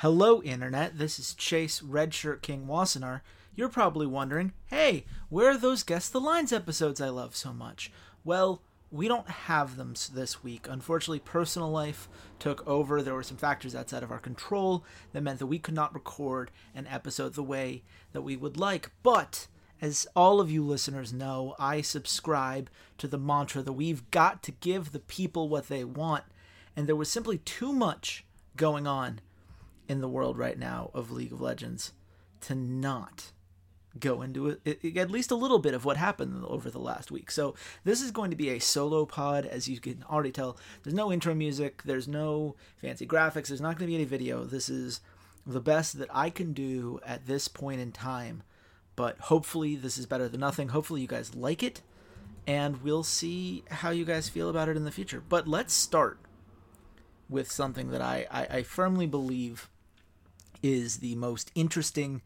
Hello, Internet. This is Chase Redshirt King Wassenaar. You're probably wondering, hey, where are those Guess the Lines episodes I love so much? Well, we don't have them this week. Unfortunately, personal life took over. There were some factors outside of our control that meant that we could not record an episode the way that we would like. But as all of you listeners know, I subscribe to the mantra that we've got to give the people what they want. And there was simply too much going on in the world right now of League of Legends to not go into it, at least a little bit of what happened over the last week. So this is going to be a solo pod, as you can already tell. There's no intro music, there's no fancy graphics, there's not going to be any video. This is the best that I can do at this point in time. But hopefully this is better than nothing. Hopefully you guys like it, and we'll see how you guys feel about it in the future. But let's start with something that I, I, I firmly believe is the most interesting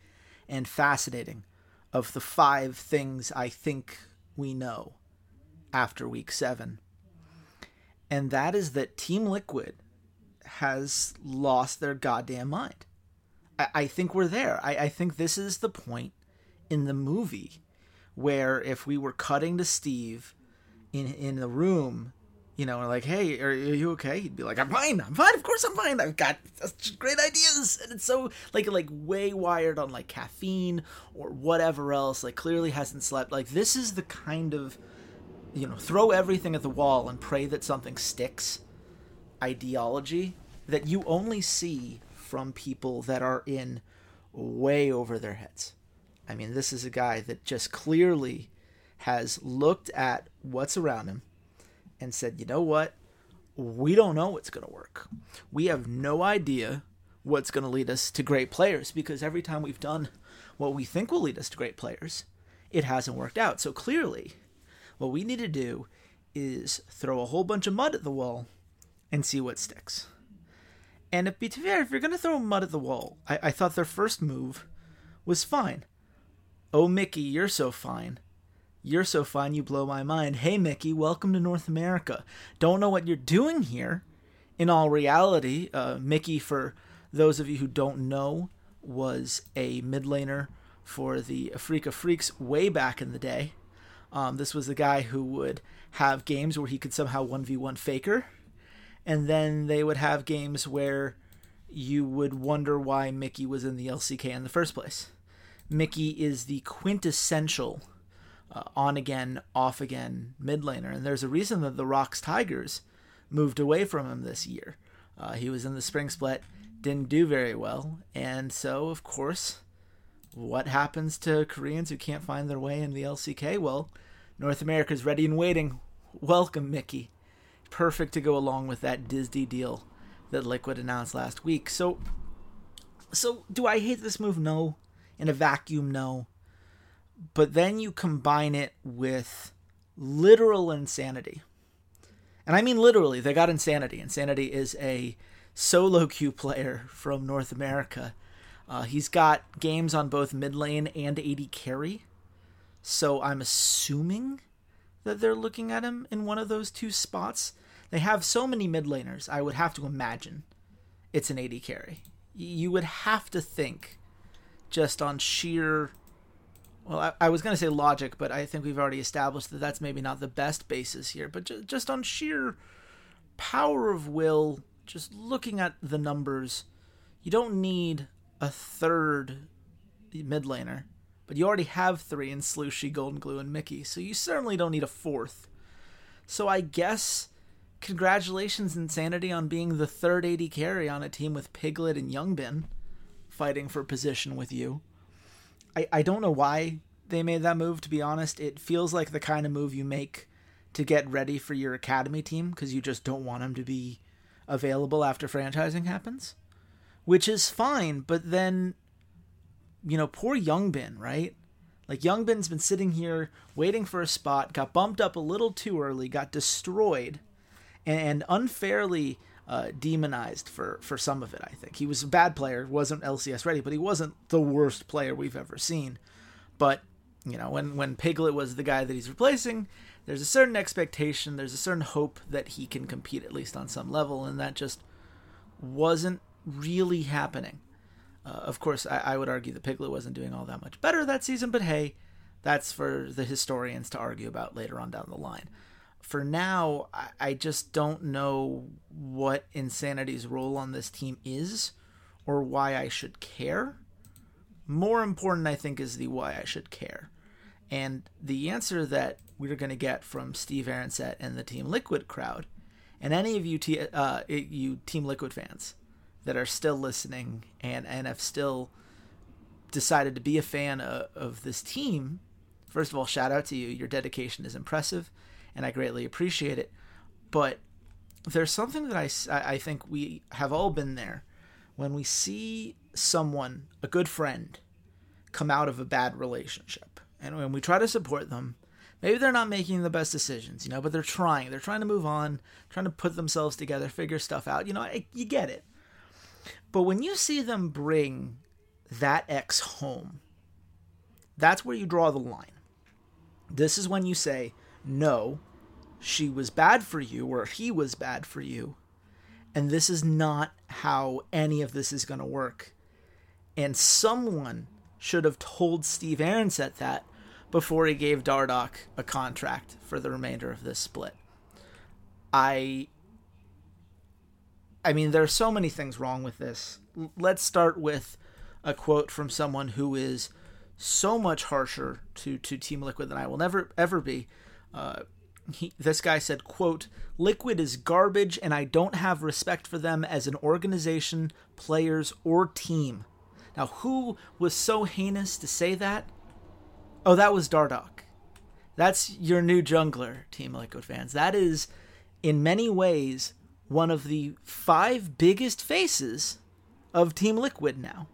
and fascinating of the five things I think we know after week seven. And that is that Team Liquid has lost their goddamn mind. I, I think we're there. I, I think this is the point in the movie where if we were cutting to Steve in in the room you know, like, hey, are, you okay? He'd be like, I'm fine, I'm fine, of course I'm fine. I've got great ideas. And it's so, like, like way wired on, like, caffeine or whatever else, like, clearly hasn't slept. Like, this is the kind of, you know, throw everything at the wall and pray that something sticks ideology that you only see from people that are in way over their heads. I mean, this is a guy that just clearly has looked at what's around him and said, you know what? We don't know what's going to work. We have no idea what's going to lead us to great players because every time we've done what we think will lead us to great players, it hasn't worked out. So clearly, what we need to do is throw a whole bunch of mud at the wall and see what sticks. And if, be fair, if you're going to throw mud at the wall, I, I thought their first move was fine. Oh, Mickey, you're so fine. You're so fine, you blow my mind. Hey, Mickey, welcome to North America. Don't know what you're doing here. In all reality, uh, Mickey, for those of you who don't know, was a mid laner for the Afreeca Freaks way back in the day. Um, this was the guy who would have games where he could somehow 1v1 Faker, and then they would have games where you would wonder why Mickey was in the LCK in the first place. Mickey is the quintessential uh, on again, off again mid laner. And there's a reason that the ROX Tigers moved away from him this year. Uh, he was in the spring split, didn't do very well. And so, of course, what happens to Koreans who can't find their way in the LCK? Well, North America's ready and waiting. Welcome, Mickey. Perfect to go along with that Disney deal that Liquid announced last week. So, so do I hate this move? No. In a vacuum, no but then you combine it with literal insanity. And I mean literally, they got insanity. Insanity is a solo queue player from North America. Uh, he's got games on both mid lane and AD carry. So I'm assuming that they're looking at him in one of those two spots. They have so many mid laners, I would have to imagine it's an AD carry. You would have to think, just on sheer well, I, I was going to say logic, but I think we've already established that that's maybe not the best basis here. But ju- just on sheer power of will, just looking at the numbers, you don't need a third mid laner, but you already have three in Slushy, Goldenglue, and Mickey, so you certainly don't need a fourth. So I guess congratulations, Insanity, on being the third AD carry on a team with Piglet and Yungbin fighting for position with you. I, I don't know why they made that move, to be honest. It feels like the kind of move you make to get ready for your academy team because you just don't want them to be available after franchising happens, which is fine. But then, you know, poor Yungbin, right? Like Yungbin's been sitting here waiting for a spot, got bumped up a little too early, got destroyed, and unfairly uh, demonized for for some of it. I think he was a bad player, wasn't LCS ready, but he wasn't the worst player we've ever seen. But you know, when when Piglet was the guy that he's replacing, there's a certain expectation, there's a certain hope that he can compete at least on some level, and that just wasn't really happening? Uh, of course, I, I would argue that Piglet wasn't doing all that much better that season, but hey, that's for the historians to argue about later on down the line. For now, I, I just don't know what Insanity's role on this team is or why I should care. More important, I think, is the why I should care. And the answer that we're going to get from Steve Arhancet and the Team Liquid crowd, and any of you, t- uh, you Team Liquid fans that are still listening and, and have still decided to be a fan of, of this team, first of all, shout out to you. Your dedication is impressive, and I greatly appreciate it. But there's something that I, I think we have all been there when we see someone, a good friend, come out of a bad relationship and when we try to support them, maybe they're not making the best decisions, you know, but they're trying. They're trying to move on, trying to put themselves together, figure stuff out. You know, I, you get it. But when you see them bring that ex home, that's where you draw the line. This is when you say, no, she was bad for you, or he was bad for you. And this is not how any of this is going to work. And someone should have told Steve Arhancet that before he gave Dardoch a contract for the remainder of this split. I I mean there are so many things wrong with this. Let's start with a quote from someone who is so much harsher to, to Team Liquid than I will never ever be. Uh, he, this guy said, "quote Liquid is garbage, and I don't have respect for them as an organization, players, or team." Now, who was so heinous to say that? Oh, that was Dardoch. That's your new jungler, Team Liquid fans. That is, in many ways, one of the five biggest faces of Team Liquid now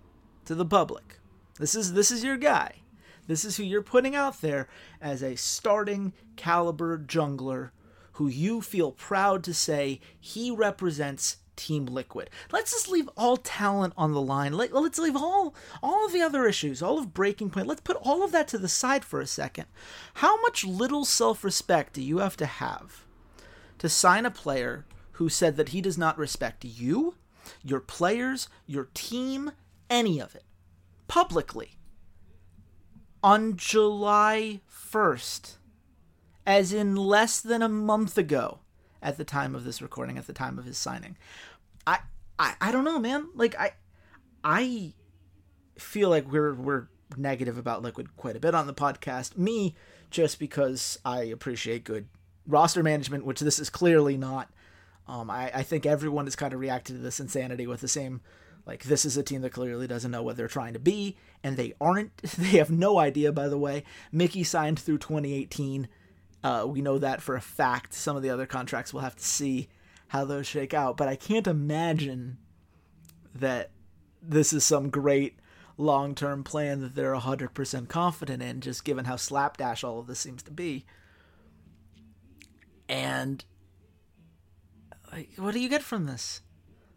to the public. This is this is your guy. This is who you're putting out there as a starting caliber jungler who you feel proud to say he represents Team Liquid. Let's just leave all talent on the line. Let, us leave all all of the other issues, all of Breaking Point. Let's put all of that to the side for a second. How much little self-respect do you have to have to sign a player who said that he does not respect you, your players, your team, any of it, publicly? On July 1st, as in less than a month ago at the time of this recording, at the time of his signing. I, I I don't know, man. Like I I feel like we're we're negative about Liquid quite a bit on the podcast. Me, just because I appreciate good roster management, which this is clearly not. Um, I, I think everyone has kind of reacted to this insanity with the same, like, this is a team that clearly doesn't know what they're trying to be, and they aren't. They have no idea, by the way. Mickey signed through 2018. Uh, we know that for a fact. Some of the other contracts we'll have to see how those shake out. But I can't imagine that this is some great long term plan that they're 100% confident in, just given how slapdash all of this seems to be. And like, what do you get from this?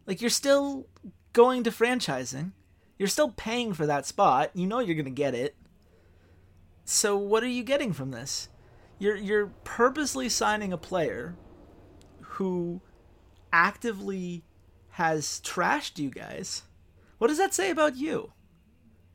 Like, you're still going to franchising, you're still paying for that spot, you know you're going to get it. So, what are you getting from this? You're, you're purposely signing a player who actively has trashed you guys, what does that say about you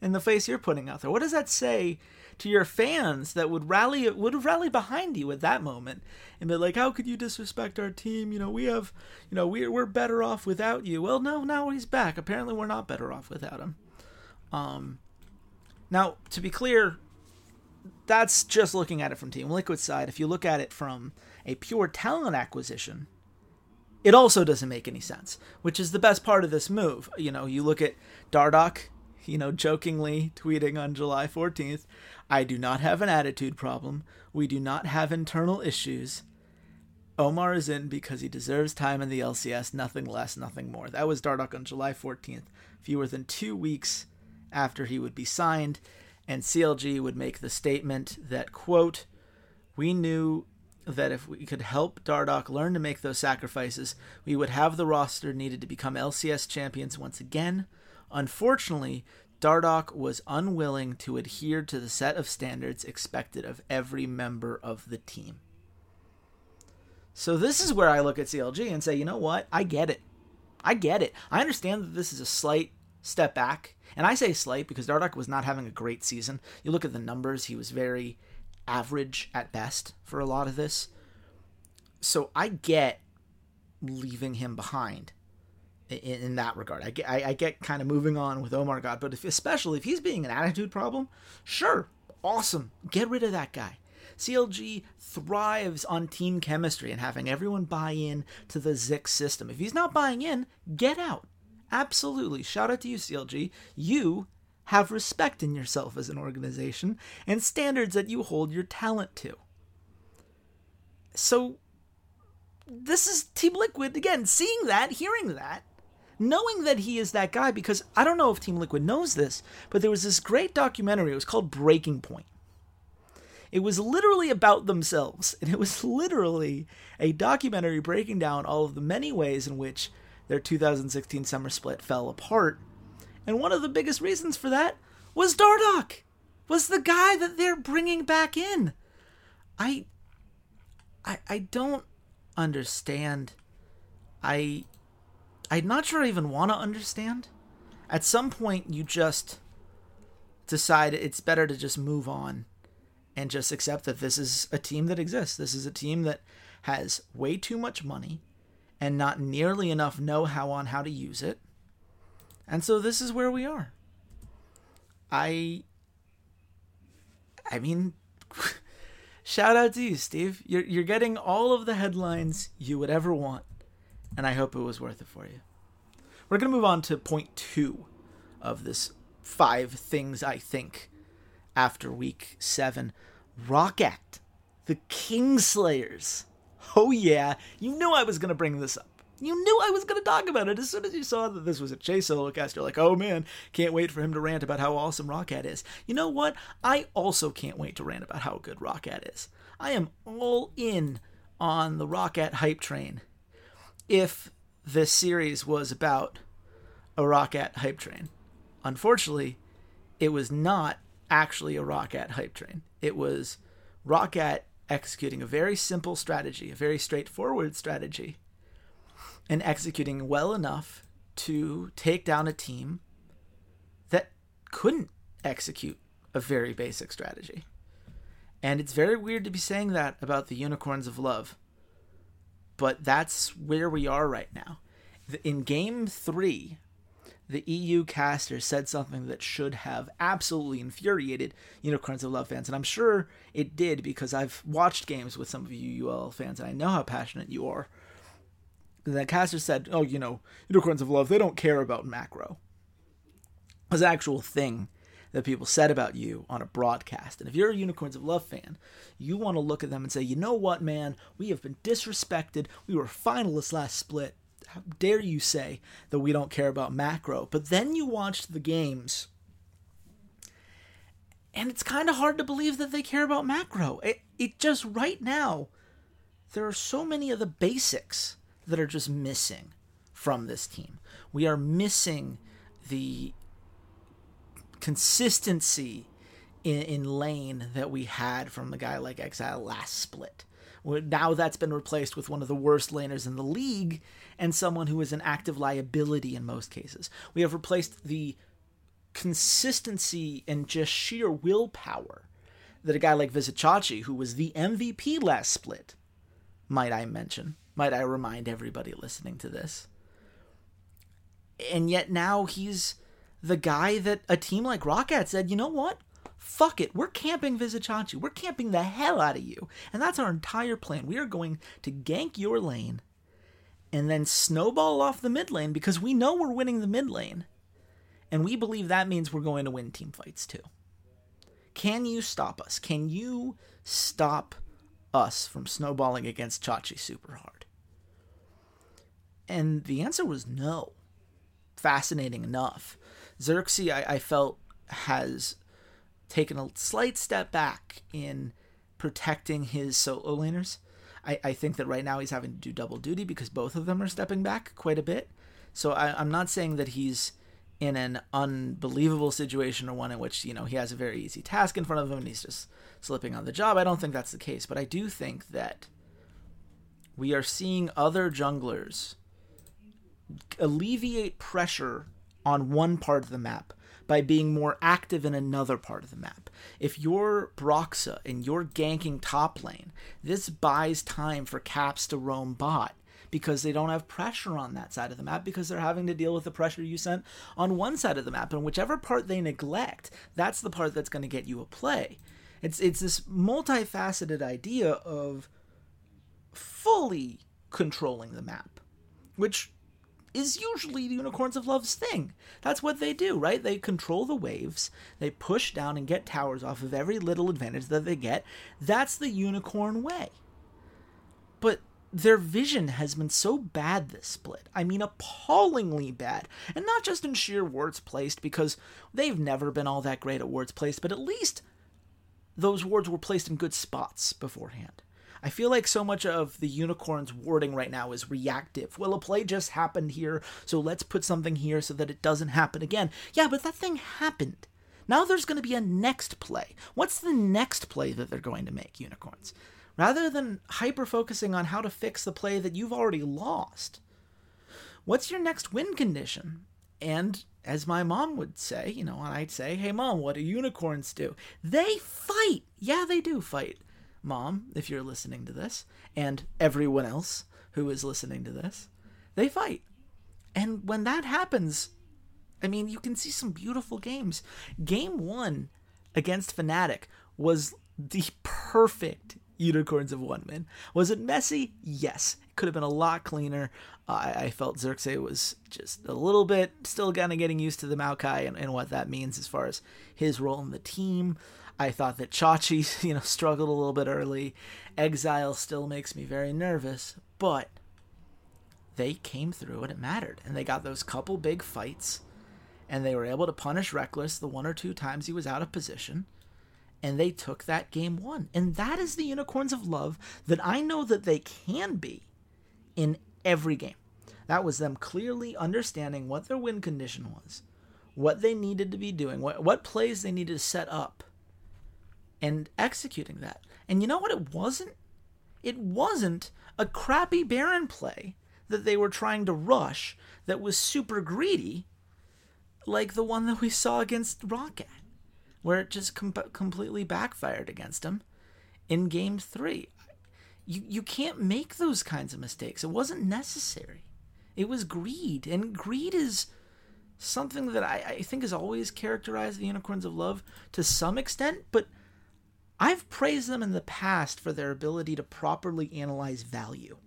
in the face you're putting out there? What does that say to your fans that would rally would rally behind you at that moment and be like, "How could you disrespect our team? You know, we have, you know, we're we're better off without you." Well, no, now he's back. Apparently, we're not better off without him. Um, now to be clear, that's just looking at it from Team Liquid side. If you look at it from a pure talent acquisition it also doesn't make any sense, which is the best part of this move. You know, you look at Dardoch, you know, jokingly tweeting on July 14th, I do not have an attitude problem. We do not have internal issues. Omar is in because he deserves time in the LCS, nothing less, nothing more. That was Dardoch on July 14th, fewer than two weeks after he would be signed, and CLG would make the statement that, quote, we knew that if we could help Dardoch learn to make those sacrifices, we would have the roster needed to become LCS champions once again. Unfortunately, Dardoch was unwilling to adhere to the set of standards expected of every member of the team. So this is where I look at CLG and say, you know what? I get it. I get it. I understand that this is a slight step back. And I say slight because Dardoch was not having a great season. You look at the numbers, he was very average at best for a lot of this. So I get leaving him behind in, in that regard. I get, I, I, get kind of moving on with OmarGod, but if, especially if he's being an attitude problem, sure, awesome. Get rid of that guy. CLG thrives on team chemistry and having everyone buy in to the Zikz system. If he's not buying in, get out. Absolutely. Shout out to you, CLG. You have respect in yourself as an organization and standards that you hold your talent to. So, this is Team Liquid again, seeing that, hearing that, knowing that he is that guy, because I don't know if Team Liquid knows this, but there was this great documentary, it was called Breaking Point. It was literally about themselves, and it was literally a documentary breaking down all of the many ways in which their 2016 summer split fell apart. And one of the biggest reasons for that was Dardoch, was the guy that they're bringing back in. I, I, I don't understand. I, I'm not sure I even want to understand. At some point, you just decide it's better to just move on and just accept that this is a team that exists. This is a team that has way too much money and not nearly enough know how on how to use it. And so this is where we are. I I mean shout out to you, Steve. You're you're getting all of the headlines you would ever want, and I hope it was worth it for you. We're gonna move on to point two of this five things I think after week seven. ROCCAT, the Kingslayers Oh, yeah, you knew I was going to bring this up. You knew I was going to talk about it as soon as you saw that this was a Chase solo cast. You're like, oh man, can't wait for him to rant about how awesome ROCCAT is. You know what? I also can't wait to rant about how good ROCCAT is. I am all in on the ROCCAT hype train. If this series was about a ROCCAT hype train, unfortunately, it was not actually a ROCCAT hype train. It was ROCCAT executing a very simple strategy, a very straightforward strategy, and executing well enough to take down a team that couldn't execute a very basic strategy. And it's very weird to be saying that about the Unicorns of Love. But that's where we are right now. In game three, the EU caster said something that should have absolutely infuriated Unicorns of Love fans. And I'm sure it did because I've watched games with some of you UL fans and I know how passionate you are. The caster said, Oh, you know, Unicorns of Love, they don't care about macro. An actual thing that people said about you on a broadcast. And if you're a Unicorns of Love fan, you want to look at them and say, you know what, man, we have been disrespected. We were finalists last split how dare you say that we don't care about macro? But then you watched the games, and it's kind of hard to believe that they care about macro. It, it just right now, there are so many of the basics that are just missing from this team. We are missing the consistency in, in lane that we had from a guy like Exileh last split. Now that's been replaced with one of the worst laners in the league and someone who is an active liability in most cases. We have replaced the consistency and just sheer willpower that a guy like Vizicsacsi, who was the MVP last split, might I mention, might I remind everybody listening to this. And yet now he's the guy that a team like ROCCAT said, you know what? Fuck it. We're camping Vizicsacsi. We're camping the hell out of you. And that's our entire plan. We are going to gank your lane and then snowball off the mid lane because we know we're winning the mid lane. And we believe that means we're going to win team fights too. Can you stop us? Can you stop us from snowballing against Chachi super hard? And the answer was no. Fascinating enough. Xerxes, I, I felt, has taken a slight step back in protecting his solo laners. I, I think that right now he's having to do double duty because both of them are stepping back quite a bit. So I, I'm not saying that he's in an unbelievable situation or one in which you know he has a very easy task in front of him and he's just slipping on the job. I don't think that's the case, but I do think that we are seeing other junglers alleviate pressure on one part of the map by being more active in another part of the map. If you're Broxah and you're ganking top lane, this buys time for Caps to roam bot because they don't have pressure on that side of the map because they're having to deal with the pressure you sent on one side of the map. And whichever part they neglect, that's the part that's going to get you a play. It's it's this multifaceted idea of fully controlling the map, which is usually the Unicorns of Love's thing. That's what they do, right? They control the waves, they push down and get towers off of every little advantage that they get. That's the unicorn way. But their vision has been so bad this split. I mean, appallingly bad. And not just in sheer words placed, because they've never been all that great at words placed, but at least those words were placed in good spots beforehand. I feel like so much of the unicorn's wording right now is reactive. Well, a play just happened here, so let's put something here so that it doesn't happen again. Yeah, but that thing happened. Now there's going to be a next play. What's the next play that they're going to make, unicorns? Rather than hyper focusing on how to fix the play that you've already lost, what's your next win condition? And as my mom would say, you know, and I'd say, hey, mom, what do unicorns do? They fight. Yeah, they do fight mom, if you're listening to this, and everyone else who is listening to this, they fight. And when that happens, I mean, you can see some beautiful games. Game one against Fnatic was the perfect Unicorns of One Man. Was it messy? Yes. It could have been a lot cleaner. I, felt Xerxes was just a little bit still kind of getting used to the Maokai and, and what that means as far as his role in the team. I thought that Chachi, you know, struggled a little bit early. Exileh still makes me very nervous, but they came through and it mattered. And they got those couple big fights, and they were able to punish Rekkles the one or two times he was out of position. And they took that game one. And that is the unicorns of love that I know that they can be in every game. That was them clearly understanding what their win condition was, what they needed to be doing, what, what plays they needed to set up and executing that. And you know what it wasn't? It wasn't a crappy Baron play that they were trying to rush that was super greedy, like the one that we saw against ROCCAT, where it just com- completely backfired against him in game three. You, you can't make those kinds of mistakes. It wasn't necessary. It was greed. And greed is something that I, I think has always characterized the Unicorns of Love to some extent, but I've praised them in the past for their ability to properly analyze value.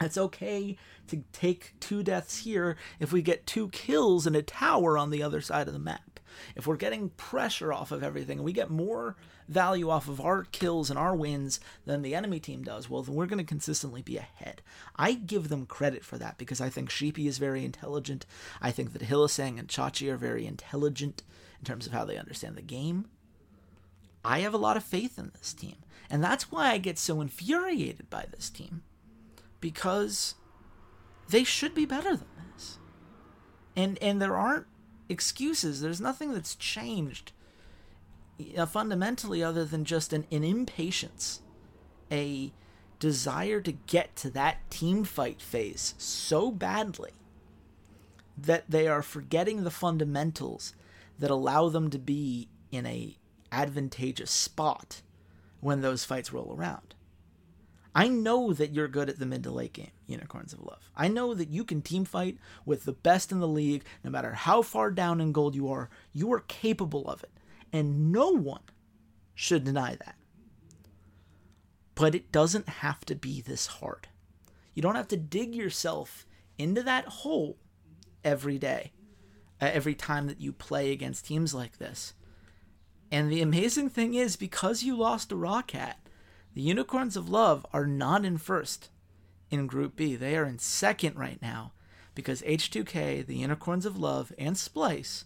It's okay to take two deaths here if we get two kills and a tower on the other side of the map. If we're getting pressure off of everything and we get more value off of our kills and our wins than the enemy team does, well, then we're going to consistently be ahead. I give them credit for that because I think Sheepy is very intelligent. I think that Hylissang and Chachi are very intelligent in terms of how they understand the game. I have a lot of faith in this team. And that's why I get so infuriated by this team. Because they should be better than this. And and there aren't excuses. There's nothing that's changed uh, fundamentally other than just an, an impatience, a desire to get to that team fight phase so badly that they are forgetting the fundamentals that allow them to be in a advantageous spot when those fights roll around. I know that you're good at the mid to late game, Unicorns of Love. I know that you can team fight with the best in the league, no matter how far down in gold you are, you are capable of it. And no one should deny that. But it doesn't have to be this hard. You don't have to dig yourself into that hole every day, uh, every time that you play against teams like this. And the amazing thing is, because you lost to cat, the Unicorns of Love are not in first in Group B. They are in second right now because H2K, the Unicorns of Love, and Splyce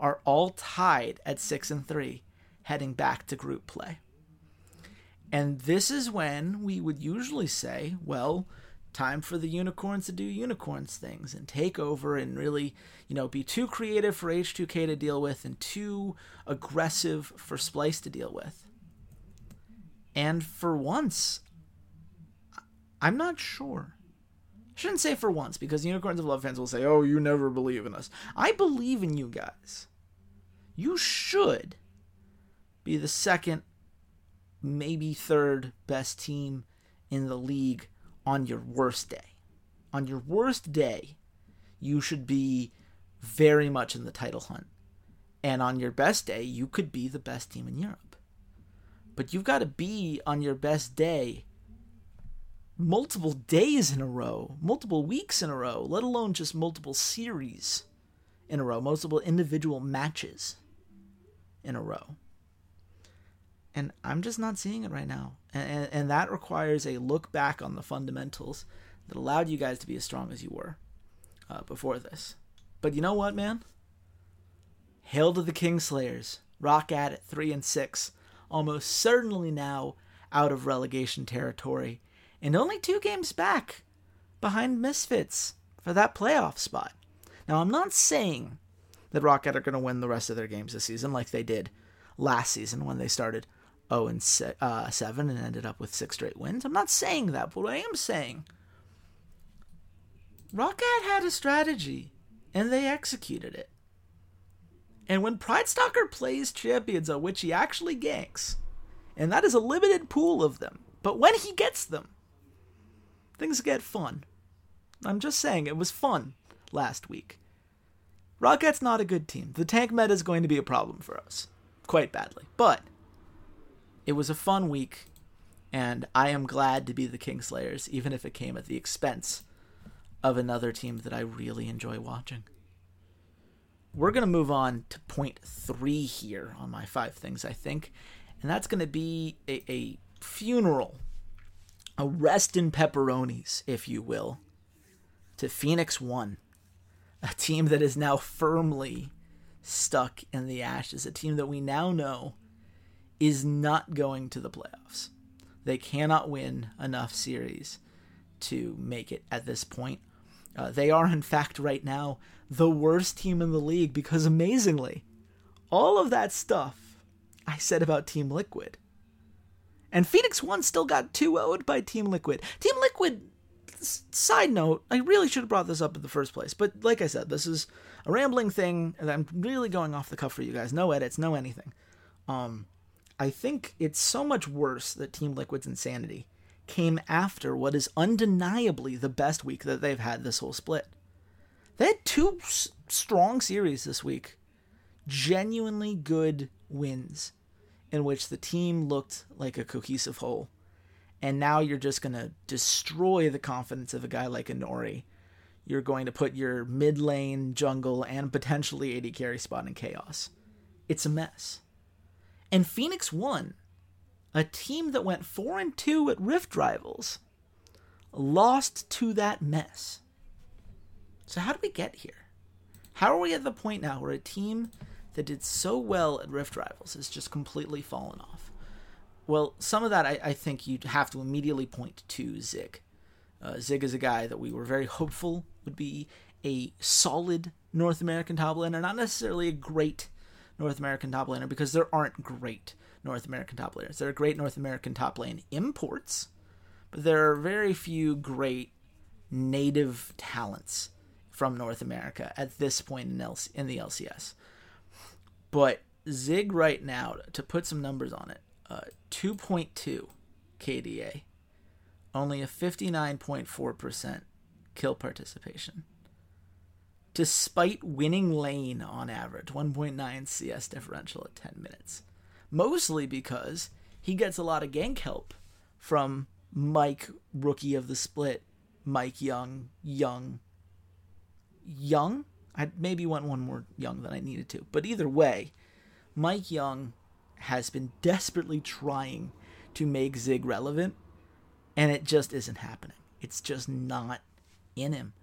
are all tied at 6 and 3 heading back to group play. And this is when we would usually say, well, time for the unicorns to do unicorns things and take over and really, you know, be too creative for H2K to deal with and too aggressive for Splyce to deal with. And for once, I'm not sure. shouldn't say for once because Unicorns of Love fans will say, "Oh, you never believe in us." I believe in you guys. You should be the second, maybe third best team in the league on your worst day. On your worst day, you should be very much in the title hunt. And on your best day, you could be the best team in Europe. But you've got to be on your best day multiple days in a row, multiple weeks in a row, let alone just multiple series in a row, multiple individual matches in a row. And I'm just not seeing it right now. And, and, and, that requires a look back on the fundamentals that allowed you guys to be as strong as you were uh, before this. But you know what, man? Hail to the Kingslayers. Rock at it, 3 and 6. Almost certainly now out of relegation territory and only two games back behind Misfits for that playoff spot. Now, I'm not saying that ROCCAT are going to win the rest of their games this season like they did last season when they started 0 and uh, 7 and ended up with six straight wins. I'm not saying that, but I am saying ROCCAT had a strategy and they executed it. And when Pride Stalker plays champions on which he actually ganks, and that is a limited pool of them, but when he gets them, things get fun. I'm just saying, it was fun last week. ROCCAT's not a good team. The tank meta is going to be a problem for us, quite badly. But it was a fun week, and I am glad to be the Kingslayers, even if it came at the expense of another team that I really enjoy watching. We're going to move on to point three here on my five things, I think, and that's going to be a, a funeral a rest in pepperonis, if you will, to Phoenix One, a team that is now firmly stuck in the ashes, a team that we now know is not going to the playoffs. They cannot win enough series to make it at this point. Uh, they are, in fact, right now, the worst team in the league because amazingly, all of that stuff I said about Team Liquid and Phoenix One still got 2 0'd by Team Liquid. Team Liquid, side note, I really should have brought this up in the first place. But like I said, this is a rambling thing, and I'm really going off the cuff for you guys. No edits, no anything. Um, I think it's so much worse that Team Liquid's insanity came after what is undeniably the best week that they've had this whole split. They had two s- strong series this week, genuinely good wins in which the team looked like a cohesive whole. And now you're just going to destroy the confidence of a guy like Inori. You're going to put your mid lane, jungle, and potentially AD carry spot in chaos. It's a mess. And Phoenix won. A team that went 4 and 2 at Rift Rivals lost to that mess. So, how do we get here? How are we at the point now where a team that did so well at Rift Rivals has just completely fallen off. Well, some of that I, I think you'd have to immediately point to Zig. Uh, Zig is a guy that we were very hopeful would be a solid North American top laner, not necessarily a great North American top laner, because there aren't great North American top laners. There are great North American top lane imports, but there are very few great native talents from North America at this point in, L- in the LCS. But Zig right now, to put some numbers on it, uh, 2.2 KDA, only a 59.4% kill participation. Despite winning lane on average, 1.9 CS differential at 10 minutes. Mostly because he gets a lot of gank help from Mike, rookie of the split, MikeYeung, Young, Young, I maybe went one more young than I needed to. But either way, MikeYeung has been desperately trying to make Zig relevant, and it just isn't happening. It's just not in him.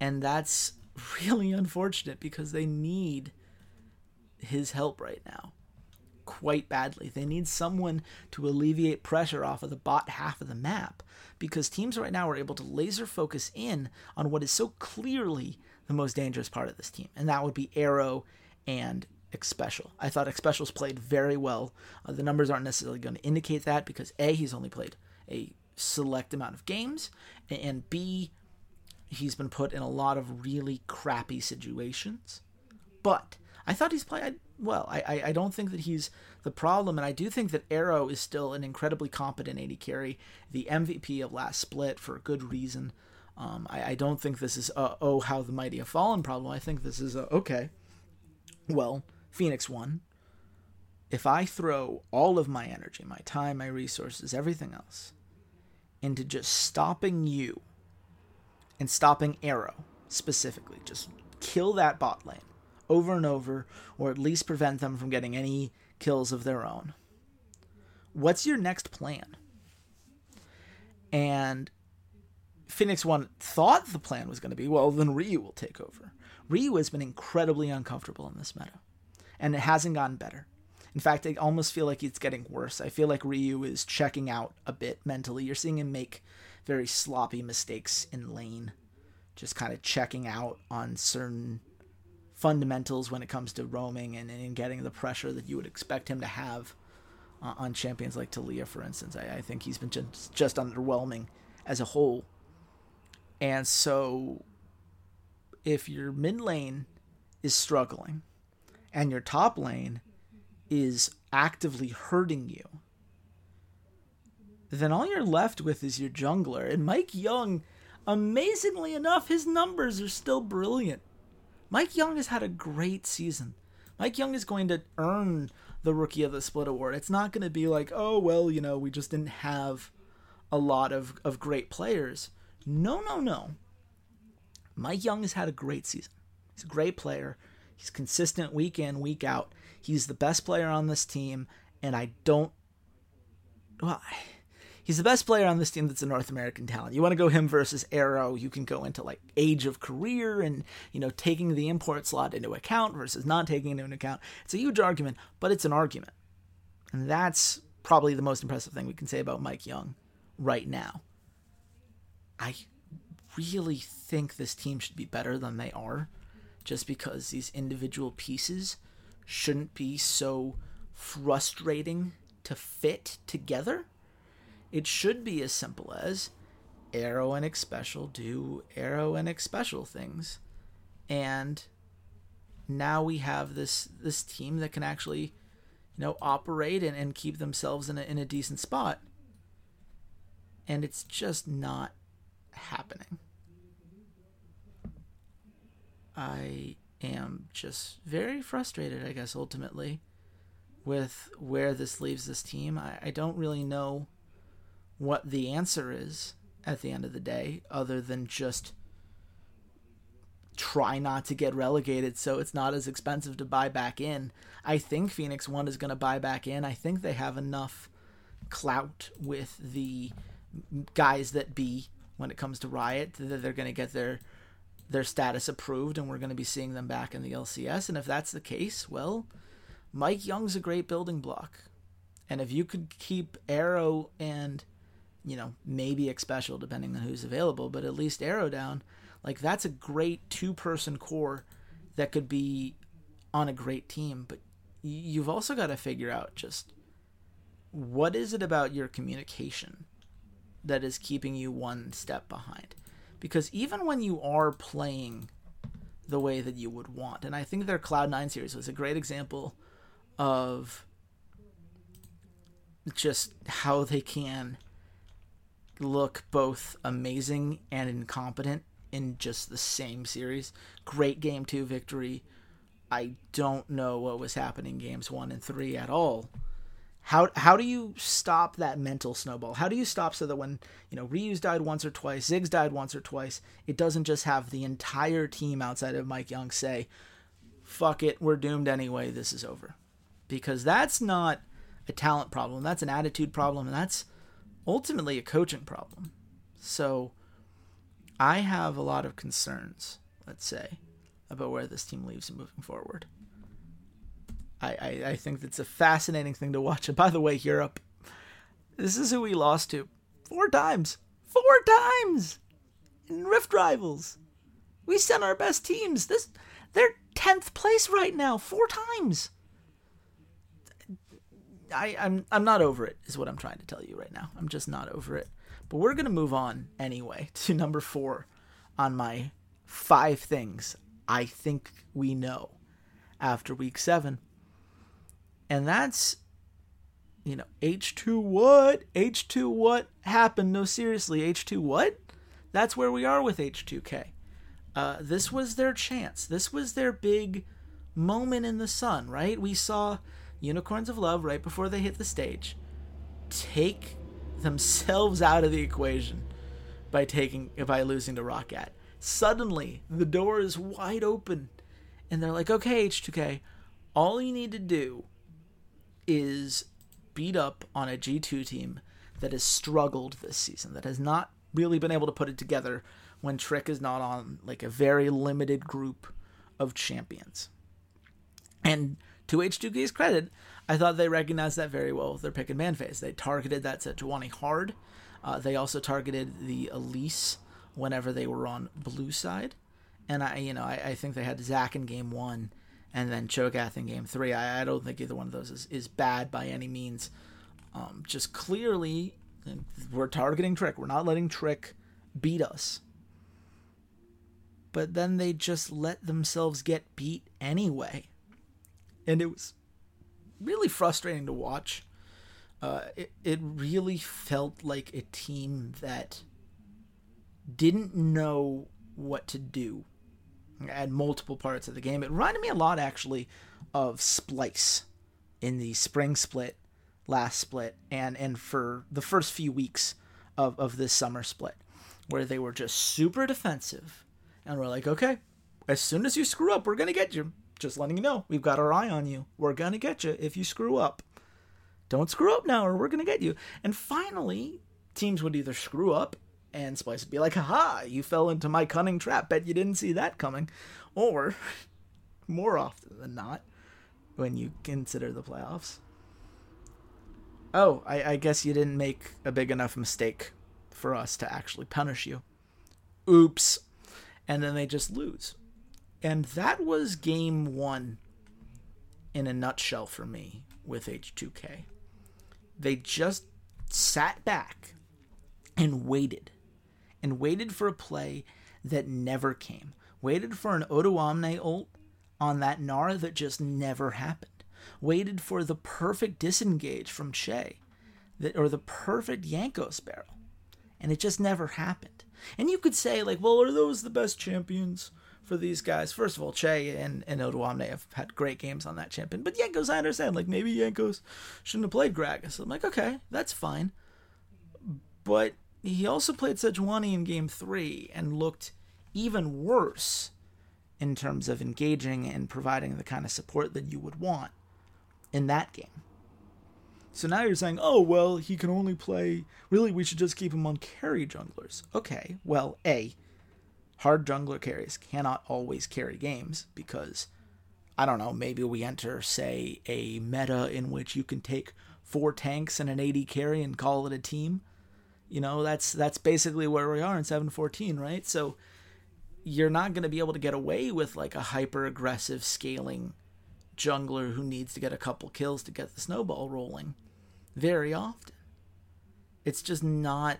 And that's really unfortunate because they need his help right now quite badly. They need someone to alleviate pressure off of the bot half of the map because teams right now are able to laser focus in on what is so clearly the most dangerous part of this team, and that would be Arrow and Xpecial. I thought Xpecial's played very well. Uh, the numbers aren't necessarily going to indicate that because A, he's only played a select amount of games, and B, he's been put in a lot of really crappy situations. But I thought he's played well. I, I, I don't think that he's the problem, and I do think that Arrow is still an incredibly competent AD carry, the MVP of last split for a good reason. Um, I, I don't think this is a, oh how the mighty have fallen problem. I think this is a, okay. Well, Phoenix won. If I throw all of my energy, my time, my resources, everything else into just stopping you and stopping Arrow specifically, just kill that bot lane over and over, or at least prevent them from getting any kills of their own. What's your next plan? And Phoenix One thought the plan was going to be, well, then Ryu will take over. Ryu has been incredibly uncomfortable in this meta, and it hasn't gotten better. In fact, I almost feel like it's getting worse. I feel like Ryu is checking out a bit mentally. You're seeing him make very sloppy mistakes in lane, just kind of checking out on certain fundamentals when it comes to roaming and, and getting the pressure that you would expect him to have uh, on champions like Taliyah, for instance. I, I think he's been just, just underwhelming as a whole. And so, if your mid lane is struggling and your top lane is actively hurting you, then all you're left with is your jungler. And MikeYeung, amazingly enough, his numbers are still brilliant. MikeYeung has had a great season. MikeYeung is going to earn the Rookie of the Split award. It's not going to be like, oh, well, you know, we just didn't have a lot of, of great players. No, no, no. MikeYeung has had a great season. He's a great player. He's consistent week in, week out. He's the best player on this team, and I don't. Well, he's the best player on this team that's a North American talent. You want to go him versus Arrow, you can go into like age of career and, you know, taking the import slot into account versus not taking it into account. It's a huge argument, but it's an argument. And that's probably the most impressive thing we can say about MikeYeung right now. I really think this team should be better than they are just because these individual pieces shouldn't be so frustrating to fit together it should be as simple as Arrow and Xpecial do Arrow and Xpecial things. And now we have this this team that can actually, you know, operate and, and keep themselves in a in a decent spot. And it's just not happening. I am just very frustrated, I guess, ultimately, with where this leaves this team. I, I don't really know what the answer is at the end of the day, other than just try not to get relegated so it's not as expensive to buy back in. I think Phoenix One is going to buy back in. I think they have enough clout with the guys that be when it comes to Riot that they're going to get their their status approved and we're going to be seeing them back in the LCS and if that's the case, well, MikeYeung's a great building block. And if you could keep Arrow and you know, maybe Xpecial depending on who's available, but at least Arrow down, like that's a great two person core that could be on a great team. But you've also got to figure out just what is it about your communication that is keeping you one step behind? Because even when you are playing the way that you would want, and I think their Cloud9 series was a great example of just how they can look both amazing and incompetent in just the same series. Great game two victory. I don't know what was happening games one and three at all. How how do you stop that mental snowball? How do you stop so that when you know Ryu's died once or twice, Zig's died once or twice, it doesn't just have the entire team outside of MikeYeung say, "Fuck it, we're doomed anyway. This is over," because that's not a talent problem. That's an attitude problem, and that's ultimately a coaching problem. So I have a lot of concerns, let's say, about where this team leaves moving forward. I, I, I think that's a fascinating thing to watch. And by the way, Europe, this is who we lost to four times. Four times in Rift Rivals. We sent our best teams. This they're tenth place right now, four times. I, I'm I'm not over it, is what I'm trying to tell you right now. I'm just not over it. But we're gonna move on anyway to number four on my five things I think we know after week seven. And that's, you know, H2 what? H2 what happened? No, seriously, H2 what? That's where we are with H2K. Uh, this was their chance. This was their big moment in the sun, right? We saw Unicorns of Love right before they hit the stage take themselves out of the equation by taking by losing to ROCCAT. Suddenly, the door is wide open, and they're like, "Okay, H2K, all you need to do is beat up on a G2 team that has struggled this season, that has not really been able to put it together when Trick is not on like a very limited group of champions." And to H2K's credit, I thought they recognized that very well with their pick and ban phase. They targeted that to Sejuani hard. Uh, they also targeted the Elise whenever they were on blue side. And I, you know, I, I think they had Zac in game one and then Cho'Gath in game three. I, I don't think either one of those is, is bad by any means. Um, just clearly, we're targeting Trick. We're not letting Trick beat us. But then they just let themselves get beat anyway. And it was really frustrating to watch. Uh, it, it really felt like a team that didn't know what to do at multiple parts of the game. It reminded me a lot, actually, of Splyce in the spring split, last split, and, and for the first few weeks of, of this summer split, where they were just super defensive. And we're like, okay, as soon as you screw up, we're going to get you just letting you know, we've got our eye on you. We're going to get you if you screw up. Don't screw up now, or we're going to get you. And finally, teams would either screw up and Splyce would be like, haha, you fell into my cunning trap. Bet you didn't see that coming. Or, more often than not, when you consider the playoffs, oh, I, I guess you didn't make a big enough mistake for us to actually punish you. Oops. And then they just lose. And that was game one in a nutshell for me with H2K. They just sat back and waited and waited for a play that never came. Waited for an Odoamne ult on that Gnar that just never happened. Waited for the perfect disengage from Chei that or the perfect Jankos barrel. And it just never happened. And you could say, like, well, are those the best champions? For these guys. First of all, Chei and, and Odoamne have had great games on that champion. But Jankos, I understand. Like, maybe Jankos shouldn't have played Gragas. I'm like, okay, that's fine. But he also played Sejuani in game three and looked even worse in terms of engaging and providing the kind of support that you would want in that game. So now you're saying, oh, well, he can only play. Really, we should just keep him on carry junglers. Okay, well, A, hard jungler carries cannot always carry games because I don't know, maybe we enter, say, a meta in which you can take four tanks and an AD carry and call it a team. You know, that's that's basically where we are in 714, right? So you're not going to be able to get away with like a hyper aggressive scaling jungler who needs to get a couple kills to get the snowball rolling very often. It's just not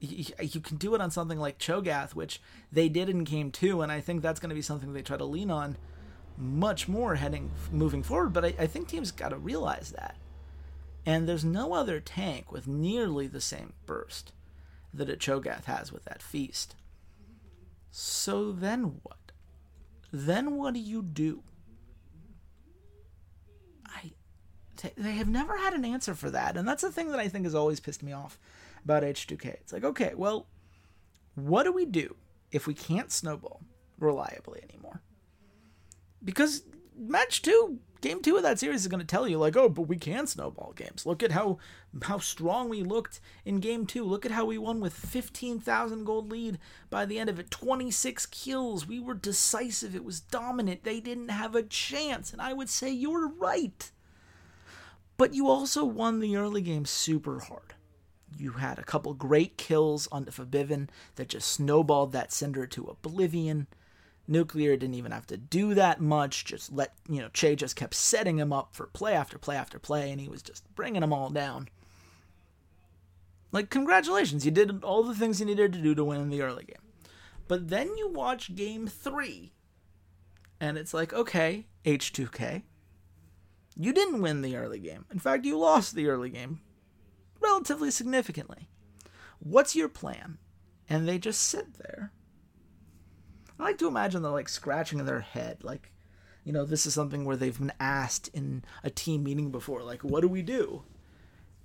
you can do it on something like Cho'Gath, which they did in game two, and I think that's going to be something they try to lean on much more heading moving forward. But I, I think teams got to realize that. And there's no other tank with nearly the same burst that a Cho'Gath has with that feast. So then what? Then what do you do? I they have never had an answer for that, and that's the thing that I think has always pissed me off about H2K. It's like, okay, well, what do we do if we can't snowball reliably anymore? Because match two, game two of that series is going to tell you, like, oh, but we can snowball games. Look at how how strong we looked in game two. Look at how we won with 15,000 gold lead by the end of it. 26 kills. We were decisive. It was dominant. They didn't have a chance. And I would say you're right. But you also won the early game super hard you had a couple great kills on the Febiven that just snowballed that Syndra to oblivion. Nuclear didn't even have to do that much. Just let, you know, Chei just kept setting him up for play after play after play, and he was just bringing them all down. Like, congratulations, you did all the things you needed to do to win in the early game. But then you watch game three, and it's like, okay, H2K, you didn't win the early game. In fact, you lost the early game relatively significantly. What's your plan? And they just sit there. I like to imagine they're like scratching their head, like, you know, this is something where they've been asked in a team meeting before, like, what do we do?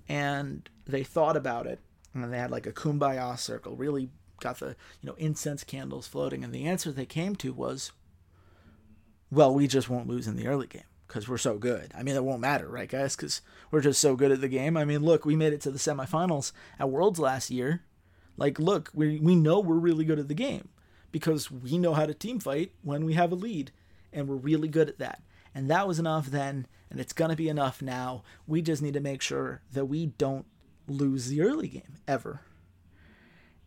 And they thought about it, and they had like a kumbaya circle, really got the, you know, incense candles floating, and the answer they came to was, well, we just won't lose in the early game because we're so good. I mean, it won't matter, right, guys? Because we're just so good at the game. I mean, look, we made it to the semifinals at Worlds last year. Like, look, we we know we're really good at the game because we know how to team fight when we have a lead, and we're really good at that. And that was enough then, and it's gonna be enough now. We just need to make sure that we don't lose the early game ever.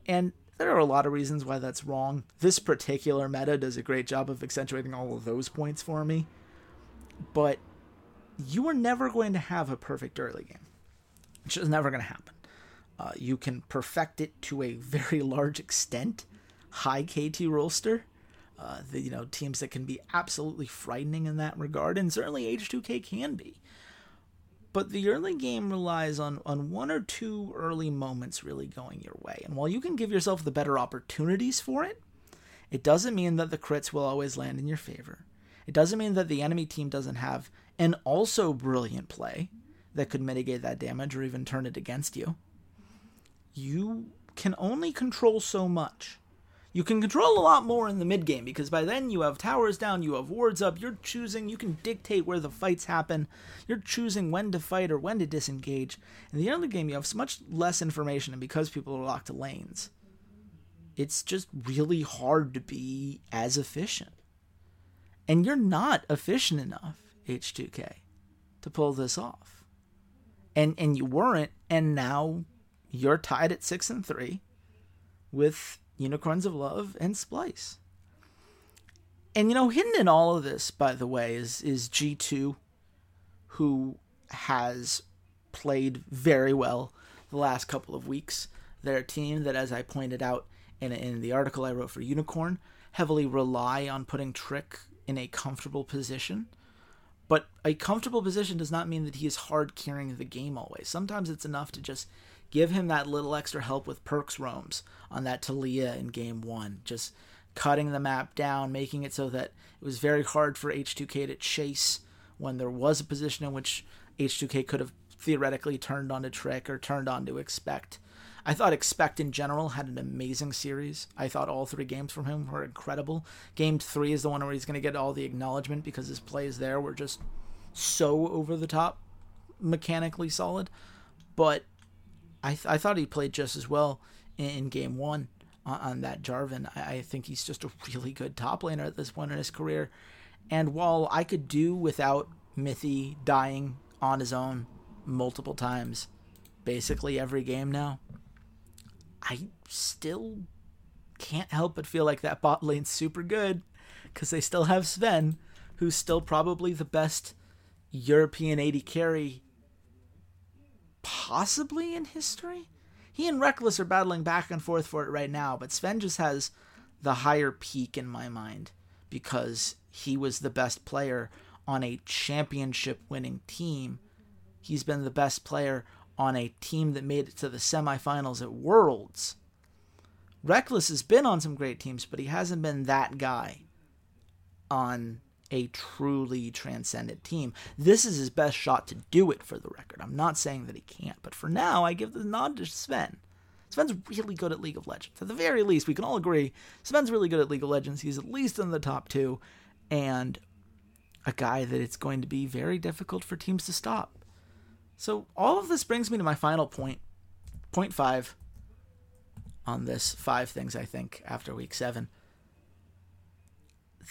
And there are a lot of reasons why that's wrong. This particular meta does a great job of accentuating all of those points for me. But you are never going to have a perfect early game. It's just never going to happen. Uh, you can perfect it to a very large extent. High KT Rolster, uh, the, you know teams that can be absolutely frightening in that regard, and certainly H2K can be. But the early game relies on on one or two early moments really going your way, and while you can give yourself the better opportunities for it, it doesn't mean that the crits will always land in your favor. It doesn't mean that the enemy team doesn't have an also brilliant play that could mitigate that damage or even turn it against you. You can only control so much. You can control a lot more in the mid game because by then you have towers down, you have wards up, you're choosing, you can dictate where the fights happen, you're choosing when to fight or when to disengage. In the early game, you have so much less information, and because people are locked to lanes, it's just really hard to be as efficient. And you're not efficient enough, H2K, to pull this off. And and you weren't, and now you're tied at six and three with Unicorns of Love and Splyce. And you know, hidden in all of this, by the way, is is G2, who has played very well the last couple of weeks. They're team that, as I pointed out in, in the article I wrote for Unikrn, heavily rely on putting Trick in a comfortable position. But a comfortable position does not mean that he is hard carrying the game always. Sometimes it's enough to just give him that little extra help with Perkz roams on that Taliyah in game one. Just cutting the map down, making it so that it was very hard for H2K to chase when there was a position in which H2K could have theoretically turned on to Trick or turned on to Expect. I thought Expect in general had an amazing series. I thought all three games from him were incredible. Game three is the one where he's going to get all the acknowledgement because his plays there were just so over the top, mechanically solid. But I, th- I thought he played just as well in, in game one on, on that Jarvan. I, I think he's just a really good top laner at this point in his career. And while I could do without Mithy dying on his own multiple times, basically every game now, I still can't help but feel like that bot lane's super good because they still have Sven, who's still probably the best European AD carry possibly in history. He and Rekkles are battling back and forth for it right now, but Sven just has the higher peak in my mind because he was the best player on a championship winning team. He's been the best player on a team that made it to the semifinals at Worlds. Rekkles has been on some great teams, but he hasn't been that guy on a truly transcendent team. This is his best shot to do it for the record. I'm not saying that he can't, but for now, I give the nod to Sven. Sven's really good at League of Legends. At the very least, we can all agree Sven's really good at League of Legends. He's at least in the top two, and a guy that it's going to be very difficult for teams to stop. So all of this brings me to my final point, point five on this five things I think after week seven.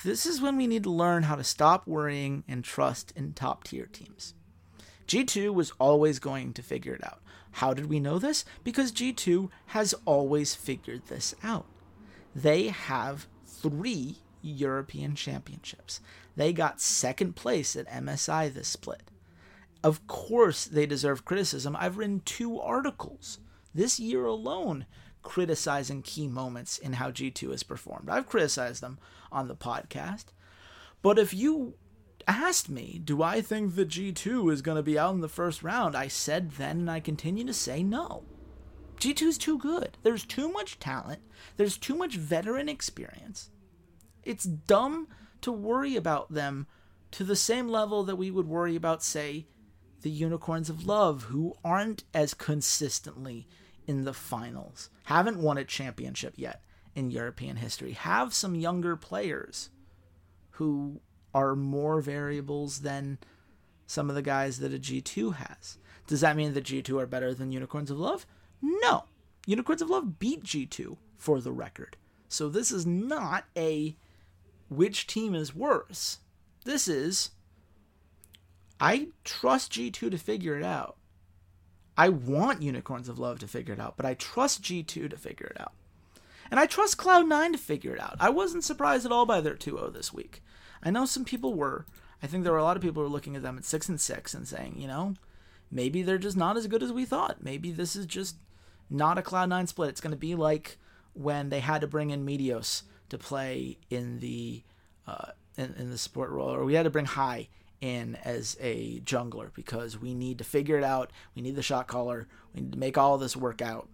This is when we need to learn how to stop worrying and trust in top tier teams. G2 was always going to figure it out. How did we know this? Because G2 has always figured this out. They have three European championships. They got second place at MSI this split. Of course, they deserve criticism. I've written two articles this year alone criticizing key moments in how G2 has performed. I've criticized them on the podcast. But if you asked me, do I think that G2 is going to be out in the first round? I said then, and I continue to say no. G2 is too good. There's too much talent, there's too much veteran experience. It's dumb to worry about them to the same level that we would worry about, say, the Unicorns of Love, who aren't as consistently in the finals, haven't won a championship yet in European history, have some younger players who are more variables than some of the guys that a G2 has. Does that mean that G2 are better than Unicorns of Love? No. Unicorns of Love beat G2 for the record. So this is not a which team is worse. This is I trust G2 to figure it out. I want Unicorns of Love to figure it out, but I trust G2 to figure it out. And I trust Cloud9 to figure it out. I wasn't surprised at all by their 2 0 this week. I know some people were. I think there were a lot of people who were looking at them at 6 and 6 and saying, you know, maybe they're just not as good as we thought. Maybe this is just not a Cloud9 split. It's going to be like when they had to bring in Meteos to play in the uh, in, in the support role, or we had to bring Hai in as a jungler because we need to figure it out. We need the shot caller. We need to make all this work out.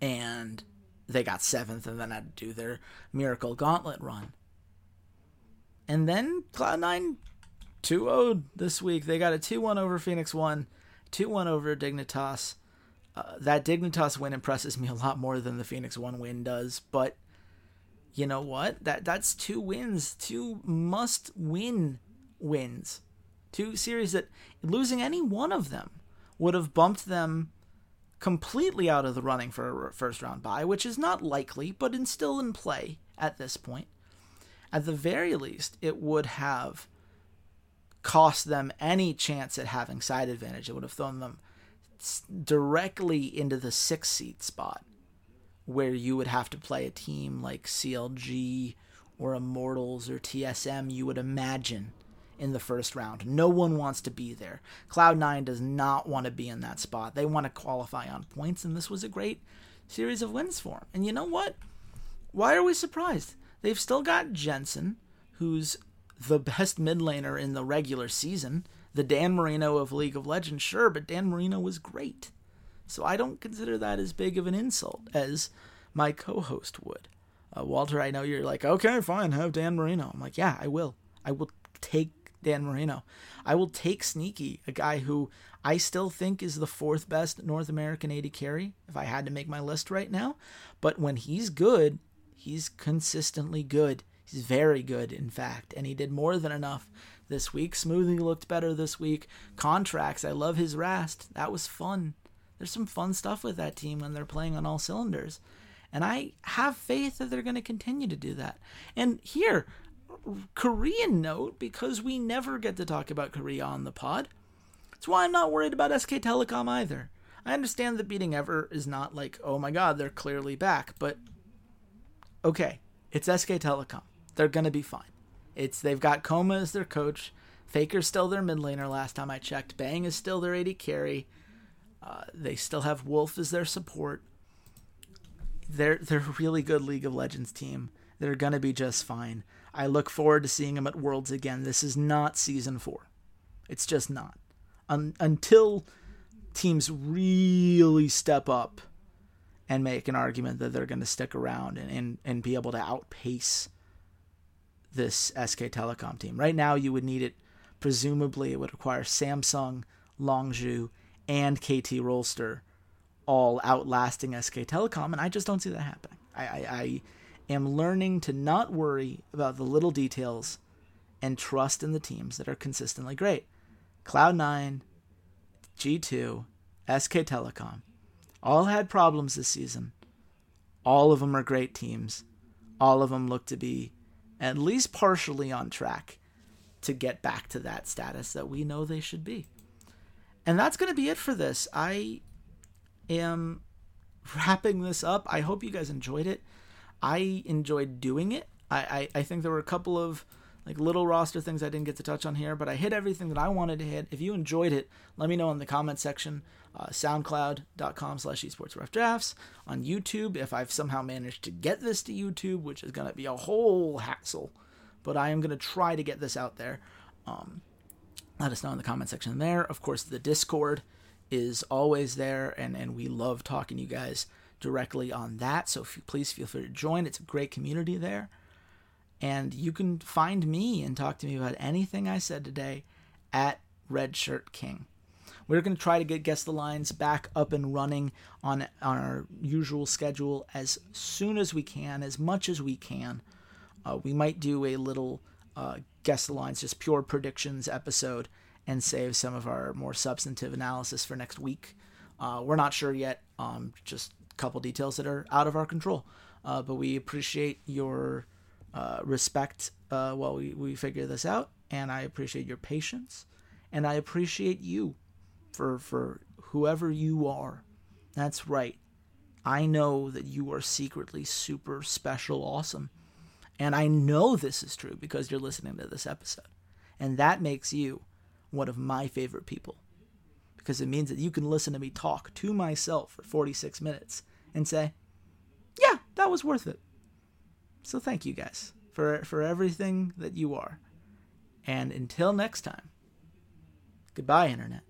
And they got seventh and then had to do their miracle gauntlet run. And then Cloud9 2 0 this week. They got a 2 1 over Phoenix 1, 2 1 over Dignitas. Uh, that Dignitas win impresses me a lot more than the Phoenix 1 win does, but you know what? That that's two wins, two must win wins. Two series that losing any one of them would have bumped them completely out of the running for a first round bye, which is not likely, but in still in play at this point. At the very least, it would have cost them any chance at having side advantage. It would have thrown them directly into the six seat spot where you would have to play a team like CLG or Immortals or TSM, you would imagine in the first round. No one wants to be there. Cloud9 does not want to be in that spot. They want to qualify on points, and this was a great series of wins for them. And you know what? Why are we surprised? They've still got Jensen, who's the best mid laner in the regular season. The Dan Marino of League of Legends, sure, but Dan Marino was great. So I don't consider that as big of an insult as my co host would. Uh, Walter, I know you're like, okay, fine, have Dan Marino. I'm like, yeah, I will. I will take Dan Marino. I will take Sneaky, a guy who I still think is the fourth best North American AD carry if I had to make my list right now. But when he's good, he's consistently good. He's very good, in fact, and he did more than enough this week. Smoothie looked better this week. Contractz, I love his Rast. That was fun. There's some fun stuff with that team when they're playing on all cylinders. And I have faith that they're going to continue to do that. And here, Korean note, because we never get to talk about Korea on the pod. That's why I'm not worried about SK Telecom either. I understand that beating Ever is not like, oh my god, they're clearly back, but okay, it's SK Telecom. They're gonna be fine. It's they've got kkOma as their coach. Faker's still their mid laner last time I checked. Bang is still their AD carry. Uh, they still have Wolf as their support. They're they're a really good League of Legends team. They're gonna be just fine. I look forward to seeing them at Worlds again. This is not season four. It's just not. Un- until teams really step up and make an argument that they're going to stick around and, and, and be able to outpace this SK Telecom team. Right now, you would need it, presumably, it would require Samsung, Longzhu, and KT Rolster all outlasting SK Telecom, and I just don't see that happening. I, I, I am learning to not worry about the little details and trust in the teams that are consistently great. Cloud9, G2, SK Telecom, all had problems this season. All of them are great teams. All of them look to be at least partially on track to get back to that status that we know they should be. And that's going to be it for this. I am wrapping this up. I hope you guys enjoyed it. I enjoyed doing it. I, I, I think there were a couple of like little roster things I didn't get to touch on here, but I hit everything that I wanted to hit. If you enjoyed it, let me know in the comment section. Uh, SoundCloud.com slash esports. On YouTube, if I've somehow managed to get this to YouTube, which is going to be a whole hassle, but I am going to try to get this out there. Um, let us know in the comment section there. Of course, the Discord is always there, and, and we love talking to you guys directly on that. So if you, please feel free to join. It's a great community there. And you can find me and talk to me about anything I said today at Redshirt King. We're going to try to get Guess the Lines back up and running on, on our usual schedule as soon as we can, as much as we can. Uh, we might do a little uh, Guess the Lines, just pure predictions episode, and save some of our more substantive analysis for next week. Uh, we're not sure yet. Um, just couple details that are out of our control. Uh, but we appreciate your uh, respect uh, while we, we figure this out, and I appreciate your patience, and I appreciate you for for whoever you are. That's right. I know that you are secretly super special awesome. And I know this is true because you're listening to this episode. And that makes you one of my favorite people. Because it means that you can listen to me talk to myself for 46 minutes and say, yeah, that was worth it. So thank you guys for, for everything that you are. And until next time, goodbye, Internet.